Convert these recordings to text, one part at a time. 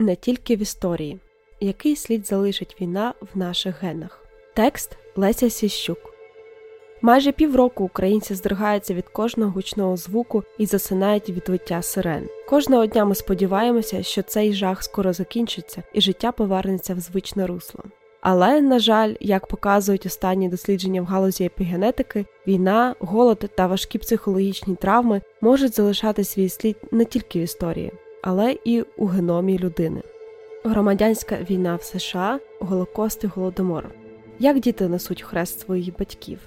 не тільки в історії, який слід залишить війна в наших генах. Текст Леся Сіщук. Майже півроку українці здригаються від кожного гучного звуку і засинають від виття сирен. Кожного дня ми сподіваємося, що цей жах скоро закінчиться і життя повернеться в звичне русло. Але, на жаль, як показують останні дослідження в галузі епігенетики, війна, голод та важкі психологічні травми можуть залишати свій слід не тільки в історії, але і у геномі людини. Громадянська війна в США, Голокост і Голодомор. Як діти несуть хрест своїх батьків?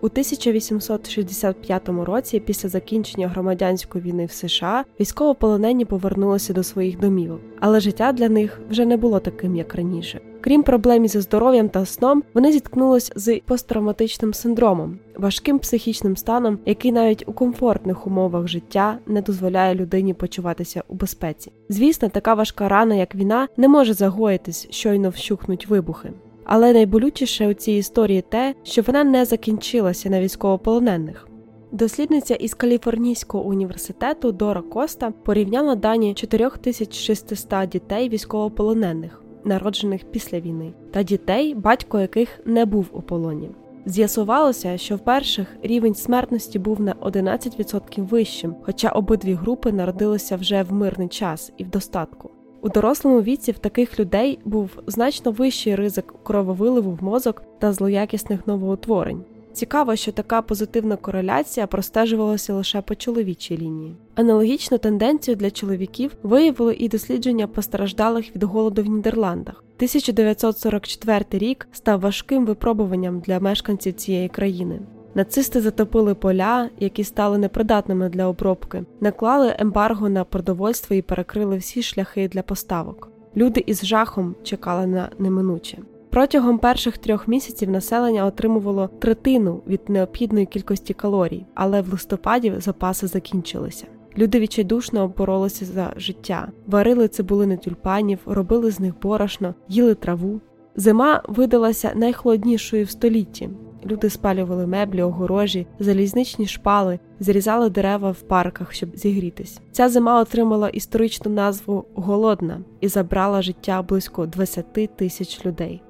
У 1865 році, після закінчення громадянської війни в США, військовополонені повернулися до своїх домівок, але життя для них вже не було таким, як раніше. Крім проблем зі здоров'ям та сном, вони зіткнулися з посттравматичним синдромом, важким психічним станом, який навіть у комфортних умовах життя не дозволяє людині почуватися у безпеці. Звісно, така важка рана, як війна, не може загоїтись, щойно вщухнуть вибухи. Але найболючіше у цій історії те, що вона не закінчилася на військовополонених. Дослідниця із Каліфорнійського університету Дора Коста порівняла дані 4600 дітей військовополонених, народжених після війни, та дітей, батько яких не був у полоні. З'ясувалося, що в перших рівень смертності був на 11% вищим, хоча обидві групи народилися вже в мирний час і в достатку. У дорослому віці в таких людей був значно вищий ризик крововиливу в мозок та злоякісних новоутворень. Цікаво, що така позитивна кореляція простежувалася лише по чоловічій лінії. Аналогічну тенденцію для чоловіків виявили і дослідження постраждалих від голоду в Нідерландах. 1944 рік став важким випробуванням для мешканців цієї країни. Нацисти затопили поля, які стали непридатними для обробки, наклали ембарго на продовольство і перекрили всі шляхи для поставок. Люди із жахом чекали на неминуче. Протягом перших трьох місяців населення отримувало третину від необхідної кількості калорій, але в листопаді запаси закінчилися. Люди відчайдушно боролися за життя, варили цибулини тюльпанів, робили з них борошно, їли траву. Зима видалася найхолоднішою в столітті. Люди спалювали меблі, огорожі, залізничні шпали, зрізали дерева в парках, щоб зігрітись. Ця зима отримала історичну назву Голодна і забрала життя близько 20 тисяч людей.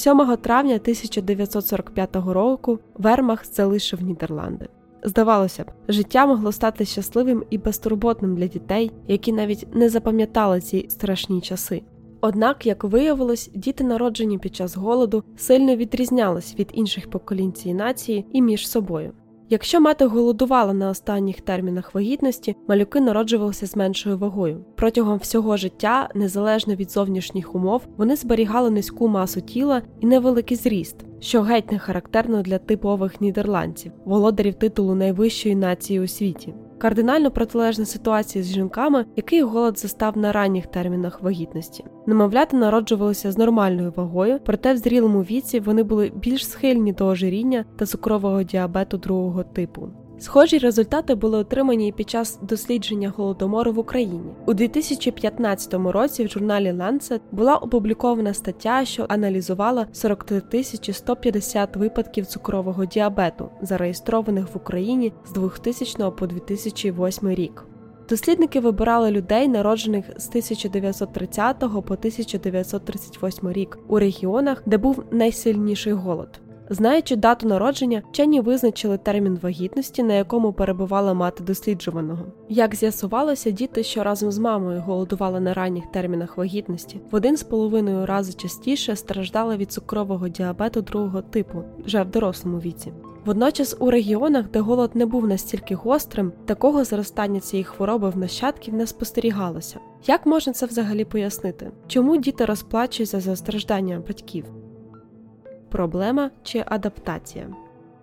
7 травня 1945 року Вермахт залишив Нідерланди. Здавалося б, життя могло стати щасливим і безтурботним для дітей, які навіть не запам'ятали ці страшні часи. Однак, як виявилось, діти, народжені під час голоду, сильно відрізнялись від інших поколінь нації і між собою. Якщо мати голодувала на останніх термінах вагітності, малюки народжувалися з меншою вагою. Протягом всього життя, незалежно від зовнішніх умов, вони зберігали низьку масу тіла і невеликий зріст, що геть не характерно для типових нідерландців, володарів титулу найвищої нації у світі. Кардинально протилежна ситуація з жінками, який голод застав на ранніх термінах вагітності. Немовляти народжувалися з нормальною вагою, проте в зрілому віці вони були більш схильні до ожиріння та цукрового діабету другого типу. Схожі результати були отримані під час дослідження голодомору в Україні. У 2015 році в журналі Lancet була опублікована стаття, що аналізувала 43 150 випадків цукрового діабету, зареєстрованих в Україні з 2000 по 2008 рік. Дослідники вибирали людей, народжених з 1930 по 1938 рік у регіонах, де був найсильніший голод. Знаючи дату народження, вчені визначили термін вагітності, на якому перебувала мати досліджуваного. Як з'ясувалося, діти, що разом з мамою голодували на ранніх термінах вагітності, в один з половиною рази частіше страждали від цукрового діабету другого типу вже в дорослому віці. Водночас у регіонах, де голод не був настільки гострим, такого зростання цієї хвороби в нащадків не спостерігалося. Як можна це взагалі пояснити? Чому діти розплачуються за страждання батьків? Проблема чи адаптація.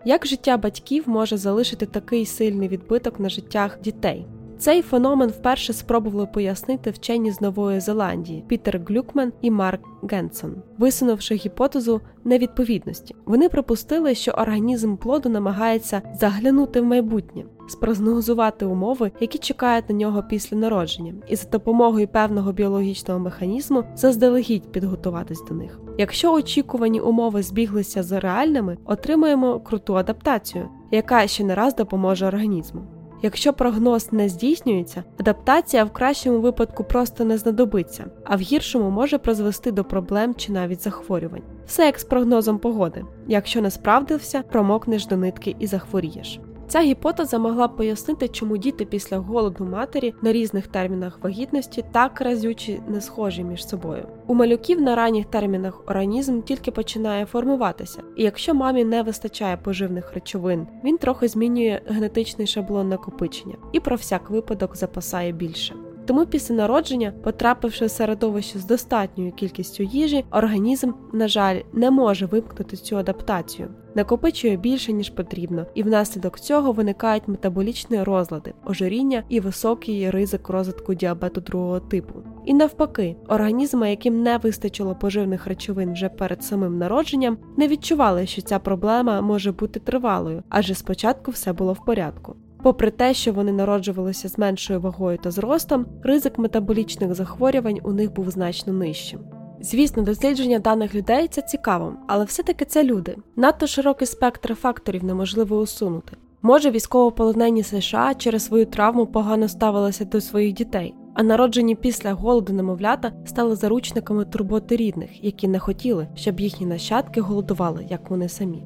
Як життя батьків може залишити такий сильний відбиток на життях дітей? Цей феномен вперше спробували пояснити вчені з Нової Зеландії Пітер Глюкмен і Марк Генсон, висунувши гіпотезу невідповідності. Вони припустили, що організм плоду намагається заглянути в майбутнє, спрогнозувати умови, які чекають на нього після народження, і за допомогою певного біологічного механізму заздалегідь підготуватись до них. Якщо очікувані умови збіглися з реальними, отримаємо круту адаптацію, яка ще не раз допоможе організму. Якщо прогноз не здійснюється, адаптація в кращому випадку просто не знадобиться, а в гіршому може призвести до проблем чи навіть захворювань. Все як з прогнозом погоди. Якщо не справдився, промокнеш до нитки і захворієш. Ця гіпотеза могла б пояснити, чому діти після голоду матері на різних термінах вагітності так разючі не схожі між собою. У малюків на ранніх термінах організм тільки починає формуватися, і якщо мамі не вистачає поживних речовин, він трохи змінює генетичний шаблон накопичення і про всяк випадок запасає більше. Тому після народження, потрапивши в середовище з достатньою кількістю їжі, організм, на жаль, не може вимкнути цю адаптацію, накопичує більше ніж потрібно, і внаслідок цього виникають метаболічні розлади, ожиріння і високий ризик розвитку діабету другого типу. І навпаки, організми, яким не вистачило поживних речовин вже перед самим народженням, не відчували, що ця проблема може бути тривалою, адже спочатку все було в порядку. Попри те, що вони народжувалися з меншою вагою та зростом, ризик метаболічних захворювань у них був значно нижчим. Звісно, дослідження даних людей це цікаво, але все-таки це люди. Надто широкий спектр факторів неможливо усунути. Може, військовополонені США через свою травму погано ставилися до своїх дітей, а народжені після голоду немовлята стали заручниками турботи рідних, які не хотіли, щоб їхні нащадки голодували, як вони самі.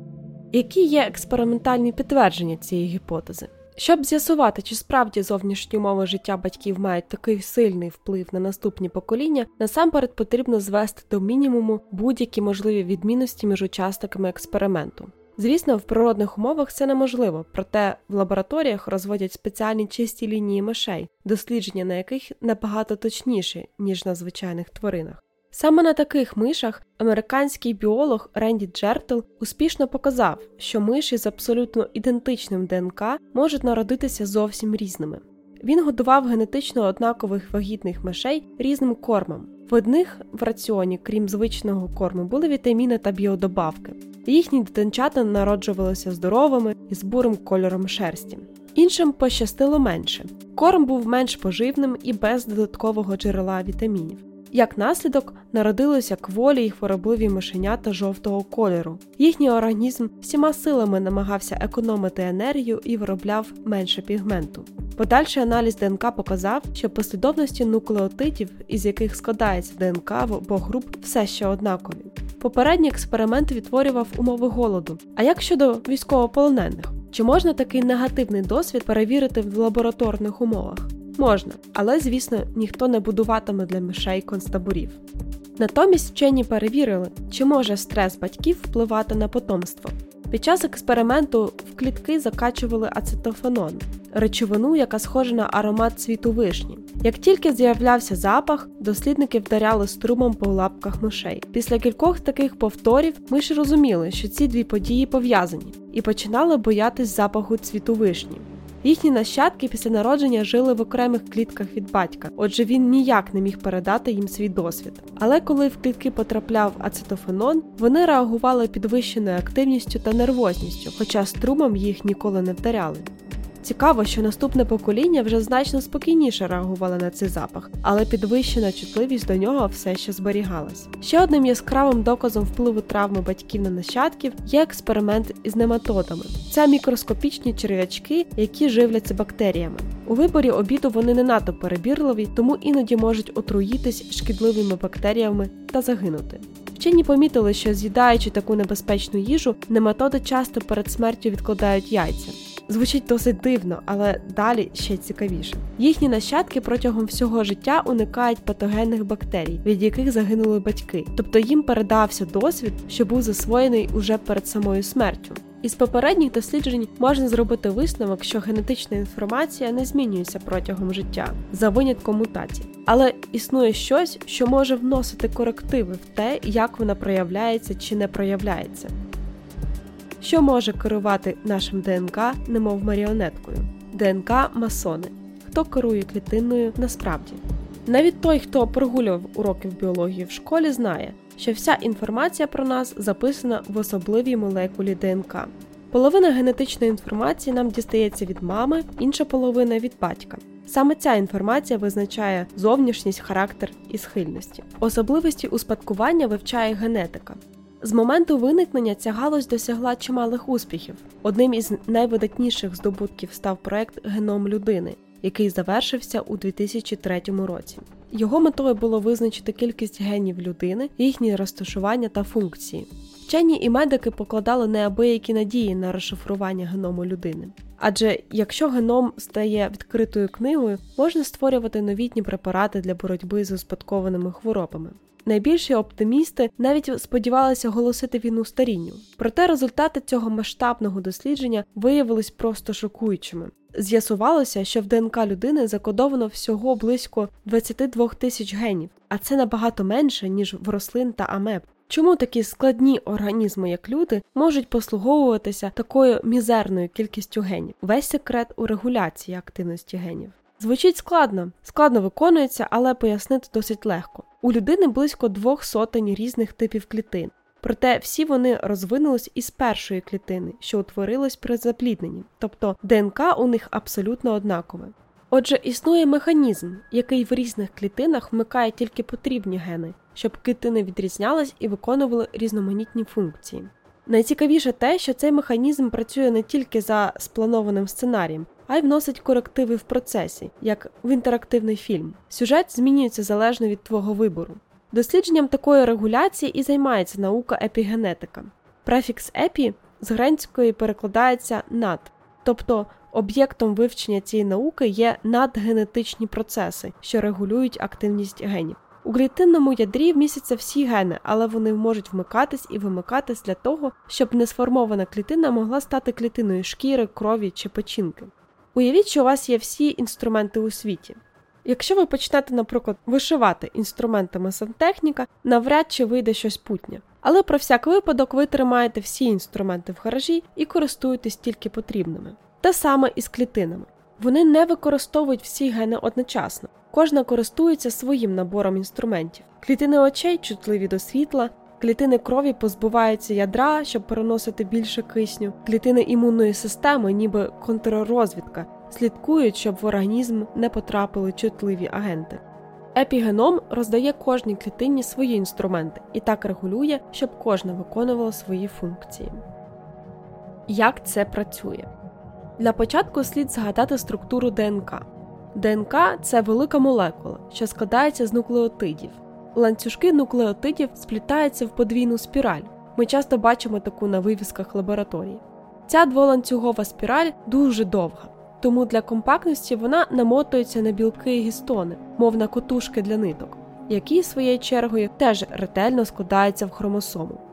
Які є експериментальні підтвердження цієї гіпотези? Щоб з'ясувати, чи справді зовнішні умови життя батьків мають такий сильний вплив на наступні покоління, насамперед потрібно звести до мінімуму будь-які можливі відмінності між учасниками експерименту. Звісно, в природних умовах це неможливо, проте в лабораторіях розводять спеціальні чисті лінії мишей, дослідження на яких набагато точніші, ніж на звичайних тваринах. Саме на таких мишах американський біолог Ренді Джертл успішно показав, що миші з абсолютно ідентичним ДНК можуть народитися зовсім різними. Він годував генетично однакових вагітних мишей різним кормом. В одних в раціоні, крім звичного корму, були вітаміни та біодобавки. Їхні дитинчата народжувалися здоровими і з бурим кольором шерсті. Іншим пощастило менше. Корм був менш поживним і без додаткового джерела вітамінів. Як наслідок народилися кволі й хворобливі мишенята жовтого кольору. Їхній організм всіма силами намагався економити енергію і виробляв менше пігменту. Подальший аналіз ДНК показав, що послідовності нуклеотидів, із яких складається ДНК в обох груп, все ще однакові. Попередній експеримент відтворював умови голоду. А як щодо військовополонених? Чи можна такий негативний досвід перевірити в лабораторних умовах? Можна, але, звісно, ніхто не будуватиме для мишей концтаборів. Натомість вчені перевірили, чи може стрес батьків впливати на потомство. Під час експерименту в клітки закачували ацетофенон, речовину, яка схожа на аромат цвіту вишні. Як тільки з'являвся запах, дослідники вдаряли струмом по лапках мишей. Після кількох таких повторів миші розуміли, що ці дві події пов'язані, і починали боятись запаху цвіту вишні. Їхні нащадки після народження жили в окремих клітках від батька, отже, він ніяк не міг передати їм свій досвід. Але коли в клітки потрапляв ацетофенон, вони реагували підвищеною активністю та нервозністю, хоча струмом їх ніколи не вдаряли. Цікаво, що наступне покоління вже значно спокійніше реагувало на цей запах, але підвищена чутливість до нього все ще зберігалась. Ще одним яскравим доказом впливу травми батьків на нащадків є експеримент із нематодами. Це мікроскопічні черв'ячки, які живляться бактеріями. У виборі обіду вони не надто перебірливі, тому іноді можуть отруїтись шкідливими бактеріями та загинути. Вчені помітили, що з'їдаючи таку небезпечну їжу, нематоди часто перед смертю відкладають яйця. Звучить досить дивно, але далі ще цікавіше. Їхні нащадки протягом всього життя уникають патогенних бактерій, від яких загинули батьки, тобто їм передався досвід, що був засвоєний уже перед самою смертю. Із попередніх досліджень можна зробити висновок, що генетична інформація не змінюється протягом життя за винятком мутацій, але існує щось, що може вносити корективи в те, як вона проявляється чи не проявляється що може керувати нашим ДНК, немов маріонеткою. ДНК масони. Хто керує клітинною насправді? Навіть той, хто прогулював уроки в біології в школі, знає, що вся інформація про нас записана в особливій молекулі ДНК. Половина генетичної інформації нам дістається від мами, інша половина від батька. Саме ця інформація визначає зовнішність, характер і схильності. Особливості успадкування вивчає генетика. З моменту виникнення ця галузь досягла чималих успіхів. Одним із найвидатніших здобутків став проект Геном людини, який завершився у 2003 році. Його метою було визначити кількість генів людини, їхнє розташування та функції. Вчені і медики покладали неабиякі надії на розшифрування геному людини. Адже якщо геном стає відкритою книгою, можна створювати новітні препарати для боротьби з успадкованими хворобами. Найбільші оптимісти навіть сподівалися оголосити війну старінню. Проте результати цього масштабного дослідження виявились просто шокуючими. З'ясувалося, що в ДНК людини закодовано всього близько 22 тисяч генів, а це набагато менше ніж в рослин та амеб. Чому такі складні організми, як люди, можуть послуговуватися такою мізерною кількістю генів? Весь секрет у регуляції активності генів. Звучить складно, складно виконується, але пояснити досить легко. У людини близько двох сотень різних типів клітин. Проте всі вони розвинулись із першої клітини, що утворилась при заплідненні, тобто ДНК у них абсолютно однакове. Отже, існує механізм, який в різних клітинах вмикає тільки потрібні гени, щоб клітини відрізнялись і виконували різноманітні функції. Найцікавіше те, що цей механізм працює не тільки за спланованим сценарієм, а й вносить корективи в процесі, як в інтерактивний фільм. Сюжет змінюється залежно від твого вибору. Дослідженням такої регуляції і займається наука епігенетика. Префікс епі з грецької перекладається над, тобто об'єктом вивчення цієї науки є надгенетичні процеси, що регулюють активність генів. У клітинному ядрі вмістяться всі гени, але вони можуть вмикатись і вимикатись для того, щоб несформована клітина могла стати клітиною шкіри, крові чи печінки. Уявіть, що у вас є всі інструменти у світі. Якщо ви почнете, наприклад, вишивати інструментами сантехніка, навряд чи вийде щось путнє. Але про всяк випадок ви тримаєте всі інструменти в гаражі і користуєтесь тільки потрібними. Те саме і з клітинами. Вони не використовують всі гени одночасно. Кожна користується своїм набором інструментів. Клітини очей чутливі до світла, клітини крові позбуваються ядра, щоб переносити більше кисню, клітини імунної системи, ніби контррозвідка, слідкують, щоб в організм не потрапили чутливі агенти. Епігеном роздає кожній клітині свої інструменти і так регулює, щоб кожна виконувала свої функції. Як це працює? Для початку слід згадати структуру ДНК. ДНК це велика молекула, що складається з нуклеотидів. Ланцюжки нуклеотидів сплітаються в подвійну спіраль. Ми часто бачимо таку на вивісках лабораторії. Ця дволанцюгова спіраль дуже довга, тому для компактності вона намотується на білки і гістони, мов на котушки для ниток, які своєю чергою теж ретельно складаються в хромосому.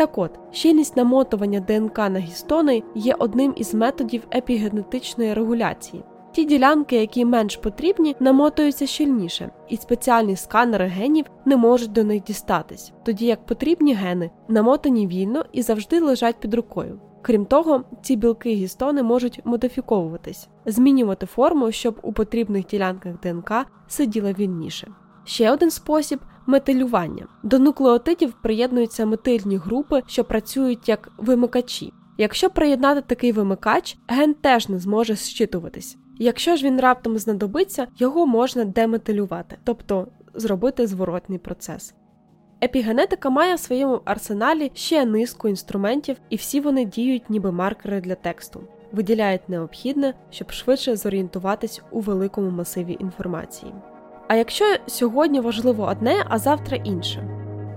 Так от, щільність намотування ДНК на гістони є одним із методів епігенетичної регуляції. Ті ділянки, які менш потрібні, намотуються щільніше, і спеціальні сканери генів не можуть до них дістатись, тоді як потрібні гени намотані вільно і завжди лежать під рукою. Крім того, ці білки гістони можуть модифіковуватись, змінювати форму, щоб у потрібних ділянках ДНК сиділа вільніше. Ще один спосіб метилювання. До нуклеотидів приєднуються метильні групи, що працюють як вимикачі. Якщо приєднати такий вимикач, ген теж не зможе зчитуватись. Якщо ж він раптом знадобиться, його можна деметилювати, тобто зробити зворотний процес. Епігенетика має в своєму арсеналі ще низку інструментів, і всі вони діють ніби маркери для тексту, виділяють необхідне, щоб швидше зорієнтуватись у великому масиві інформації. А якщо сьогодні важливо одне, а завтра інше.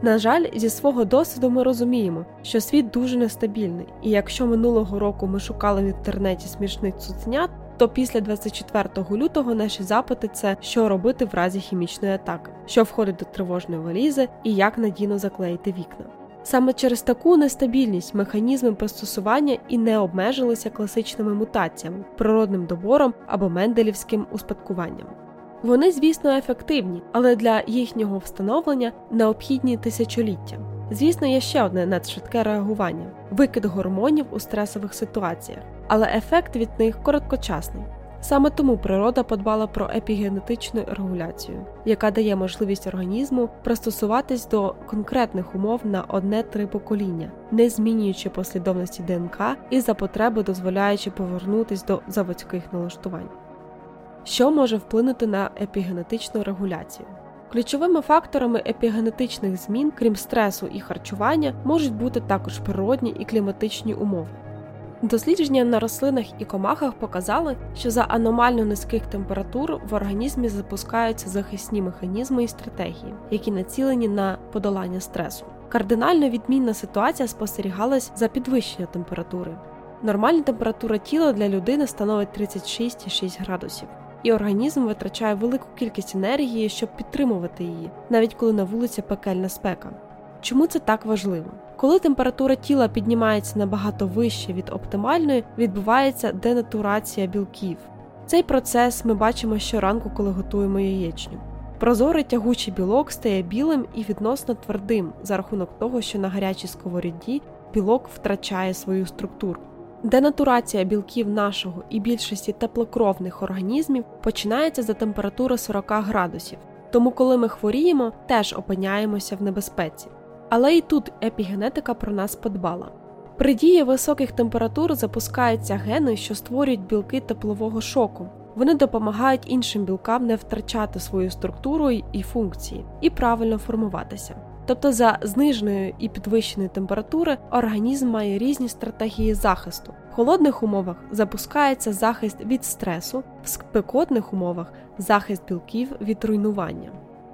На жаль, зі свого досвіду ми розуміємо, що світ дуже нестабільний, і якщо минулого року ми шукали в інтернеті смішних цуценят, то після 24 лютого наші запити це що робити в разі хімічної атаки, що входить до тривожної валізи і як надійно заклеїти вікна. Саме через таку нестабільність механізми пристосування і не обмежилися класичними мутаціями, природним добором або менделівським успадкуванням. Вони, звісно, ефективні, але для їхнього встановлення необхідні тисячоліття. Звісно, є ще одне надшвидке реагування викид гормонів у стресових ситуаціях, але ефект від них короткочасний. Саме тому природа подбала про епігенетичну регуляцію, яка дає можливість організму пристосуватись до конкретних умов на одне-три покоління, не змінюючи послідовності ДНК і за потреби дозволяючи повернутись до заводських налаштувань. Що може вплинути на епігенетичну регуляцію? Ключовими факторами епігенетичних змін, крім стресу і харчування, можуть бути також природні і кліматичні умови. Дослідження на рослинах і комахах показали, що за аномально низьких температур в організмі запускаються захисні механізми і стратегії, які націлені на подолання стресу. Кардинально відмінна ситуація спостерігалась за підвищення температури. Нормальна температура тіла для людини становить 36,6 градусів, і організм витрачає велику кількість енергії, щоб підтримувати її, навіть коли на вулиці пекельна спека. Чому це так важливо? Коли температура тіла піднімається набагато вище від оптимальної, відбувається денатурація білків. Цей процес ми бачимо щоранку, коли готуємо яєчню. Прозорий тягучий білок стає білим і відносно твердим за рахунок того, що на гарячій сковорідді білок втрачає свою структуру. Денатурація білків нашого і більшості теплокровних організмів починається за температури 40 градусів, тому коли ми хворіємо, теж опиняємося в небезпеці. Але і тут епігенетика про нас подбала. При дії високих температур запускаються гени, що створюють білки теплового шоку. Вони допомагають іншим білкам не втрачати свою структуру і функції і правильно формуватися. Тобто за зниженої і підвищеної температури організм має різні стратегії захисту. В холодних умовах запускається захист від стресу, в спекотних умовах захист білків від руйнування.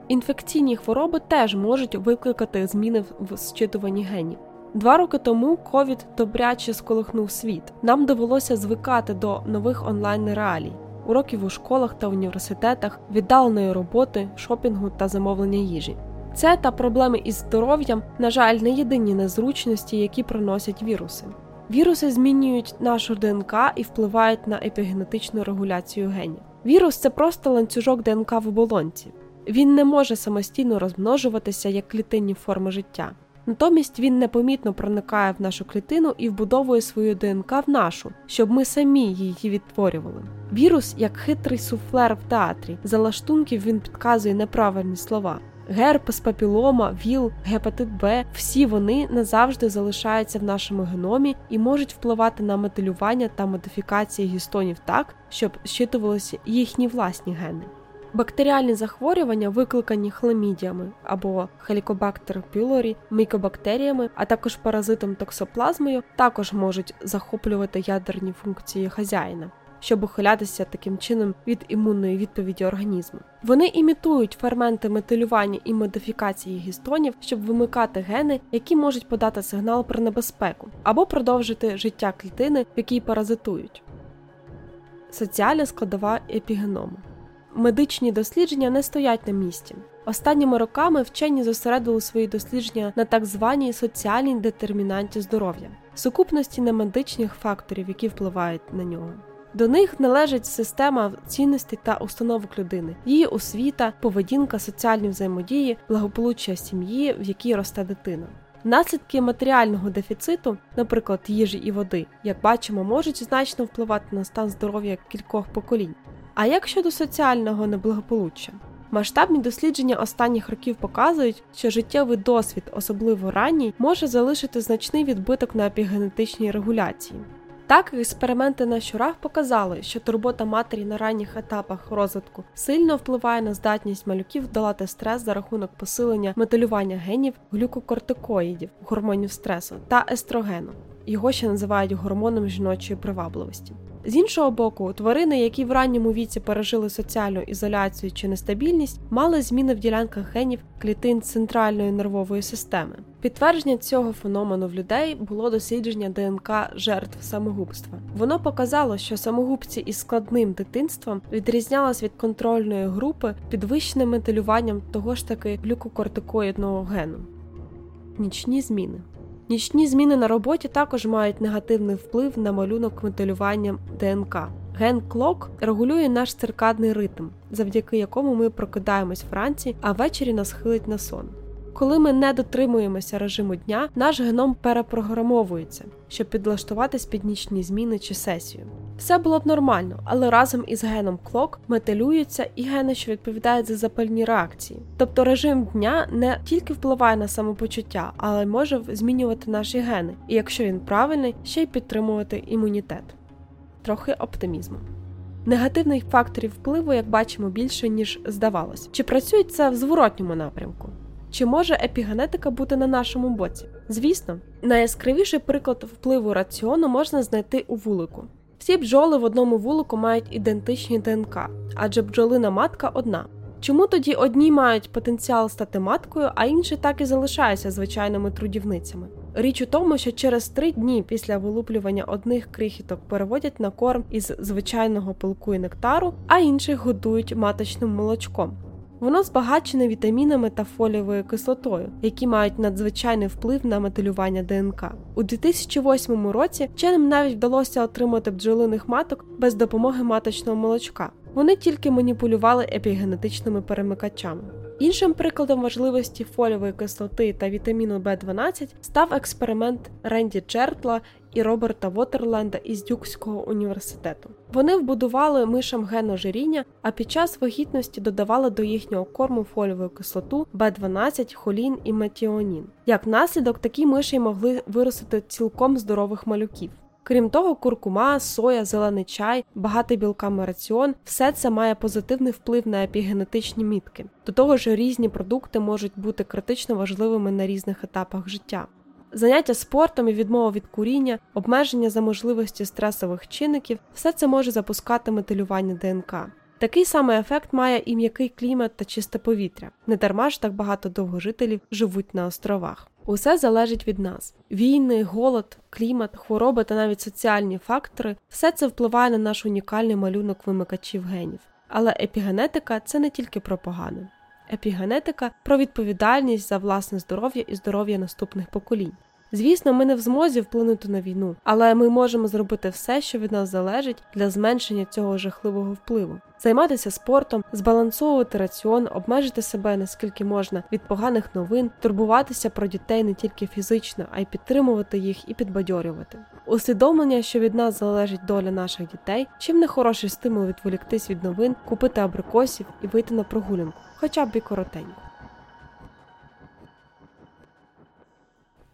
Інфекційні хвороби теж можуть викликати зміни в зчитуванні генів. Два роки тому ковід добряче сколихнув світ. Нам довелося звикати до нових онлайн реалій, уроків у школах та університетах, віддаленої роботи, шопінгу та замовлення їжі. Це та проблеми із здоров'ям, на жаль, не єдині незручності, які приносять віруси. Віруси змінюють нашу ДНК і впливають на епігенетичну регуляцію генів. Вірус це просто ланцюжок ДНК в оболонці. Він не може самостійно розмножуватися як клітинні форми життя. Натомість він непомітно проникає в нашу клітину і вбудовує свою ДНК в нашу, щоб ми самі її відтворювали. Вірус, як хитрий суфлер в театрі, за лаштунків він підказує неправильні слова. Герпес, папілома, ВІЛ, гепатит Б всі вони назавжди залишаються в нашому геномі і можуть впливати на метилювання та модифікації гістонів так, щоб щитувалися їхні власні гени. Бактеріальні захворювання, викликані хламідіями або Helicobacter pylori, мікобактеріями, а також паразитом токсоплазмою, також можуть захоплювати ядерні функції хазяїна. Щоб ухилятися таким чином від імунної відповіді організму. Вони імітують ферменти метилювання і модифікації гістонів, щоб вимикати гени, які можуть подати сигнал про небезпеку, або продовжити життя клітини, в якій паразитують. Соціальна складова епігеному Медичні дослідження не стоять на місці. Останніми роками вчені зосередили свої дослідження на так званій соціальній детермінанті здоров'я, сукупності немедичних факторів, які впливають на нього. До них належить система цінностей та установок людини, її освіта, поведінка, соціальні взаємодії, благополуччя сім'ї, в якій росте дитина. Наслідки матеріального дефіциту, наприклад, їжі і води, як бачимо, можуть значно впливати на стан здоров'я кількох поколінь. А як щодо соціального неблагополуччя? Масштабні дослідження останніх років показують, що життєвий досвід, особливо ранній, може залишити значний відбиток на епігенетичній регуляції. Так, експерименти на щурах показали, що турбота матері на ранніх етапах розвитку сильно впливає на здатність малюків долати стрес за рахунок посилення металювання генів глюкокортикоїдів, гормонів стресу та естрогену. Його ще називають гормоном жіночої привабливості. З іншого боку, тварини, які в ранньому віці пережили соціальну ізоляцію чи нестабільність, мали зміни в ділянках генів клітин центральної нервової системи. Підтвердження цього феномену в людей було дослідження ДНК жертв самогубства. Воно показало, що самогубці із складним дитинством відрізнялись від контрольної групи підвищеним метилюванням того ж таки глюкокортикоїдного гену. Нічні зміни Нічні зміни на роботі також мають негативний вплив на малюнок моделювання ДНК. Ген clock регулює наш циркадний ритм, завдяки якому ми прокидаємось вранці, а ввечері нас хилить на сон. Коли ми не дотримуємося режиму дня, наш геном перепрограмовується, щоб підлаштуватись під нічні зміни чи сесію. Все було б нормально, але разом із геном clock метилюються і гени, що відповідають за запальні реакції. Тобто режим дня не тільки впливає на самопочуття, але й може змінювати наші гени, і якщо він правильний, ще й підтримувати імунітет. Трохи оптимізму. Негативних факторів впливу, як бачимо, більше ніж здавалось. Чи працює це в зворотньому напрямку? Чи може епігенетика бути на нашому боці? Звісно, найяскравіший приклад впливу раціону можна знайти у вулику. Всі бджоли в одному вулику мають ідентичні ДНК, адже бджолина матка одна. Чому тоді одні мають потенціал стати маткою, а інші так і залишаються звичайними трудівницями? Річ у тому, що через три дні після вилуплювання одних крихіток переводять на корм із звичайного пилку і нектару, а інших годують маточним молочком. Воно збагачене вітамінами та фолієвою кислотою, які мають надзвичайний вплив на метилювання ДНК. У 2008 році вченим навіть вдалося отримати бджолиних маток без допомоги маточного молочка. Вони тільки маніпулювали епігенетичними перемикачами. Іншим прикладом важливості фолієвої кислоти та вітаміну В12 став експеримент Ренді Чертла і Роберта Вотерленда із Дюкського університету. Вони вбудували мишам ген ожиріння, а під час вагітності додавали до їхнього корму фолієву кислоту В12, холін і метіонін. Як наслідок, такі миші могли виростити цілком здорових малюків. Крім того, куркума, соя, зелений чай, багатий білками раціон все це має позитивний вплив на епігенетичні мітки. До того ж, різні продукти можуть бути критично важливими на різних етапах життя. Заняття спортом і відмова від куріння, обмеження за можливості стресових чинників все це може запускати метилювання ДНК. Такий самий ефект має і м'який клімат та чисте повітря. Не дарма ж так багато довгожителів живуть на островах. Усе залежить від нас: війни, голод, клімат, хвороби та навіть соціальні фактори все це впливає на наш унікальний малюнок вимикачів генів. Але епігенетика це не тільки про погане. Епігенетика про відповідальність за власне здоров'я і здоров'я наступних поколінь. Звісно, ми не в змозі вплинути на війну, але ми можемо зробити все, що від нас залежить для зменшення цього жахливого впливу, займатися спортом, збалансовувати раціон, обмежити себе наскільки можна від поганих новин, турбуватися про дітей не тільки фізично, а й підтримувати їх і підбадьорювати. Усвідомлення, що від нас залежить доля наших дітей, чим не хороший стимул відволіктись від новин, купити абрикосів і вийти на прогулянку, хоча б і коротенько.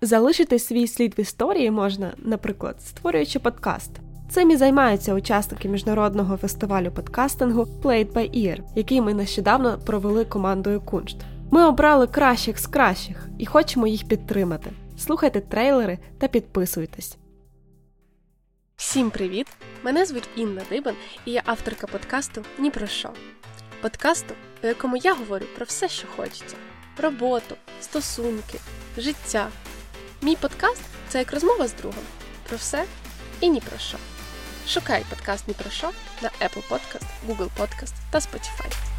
Залишити свій слід в історії можна, наприклад, створюючи подкаст. Цим і займаються учасники міжнародного фестивалю подкастингу Played by Ear, який ми нещодавно провели командою Куншт. Ми обрали кращих з кращих і хочемо їх підтримати. Слухайте трейлери та підписуйтесь. Всім привіт! Мене звуть Інна Дибан, і я авторка подкасту Ні про що. Подкасту, у якому я говорю про все, що хочеться: роботу, стосунки, життя. Мій подкаст це як розмова з другом про все і ні про що. Шукай подкаст ні про що на Apple Podcast, Google Podcast та Spotify.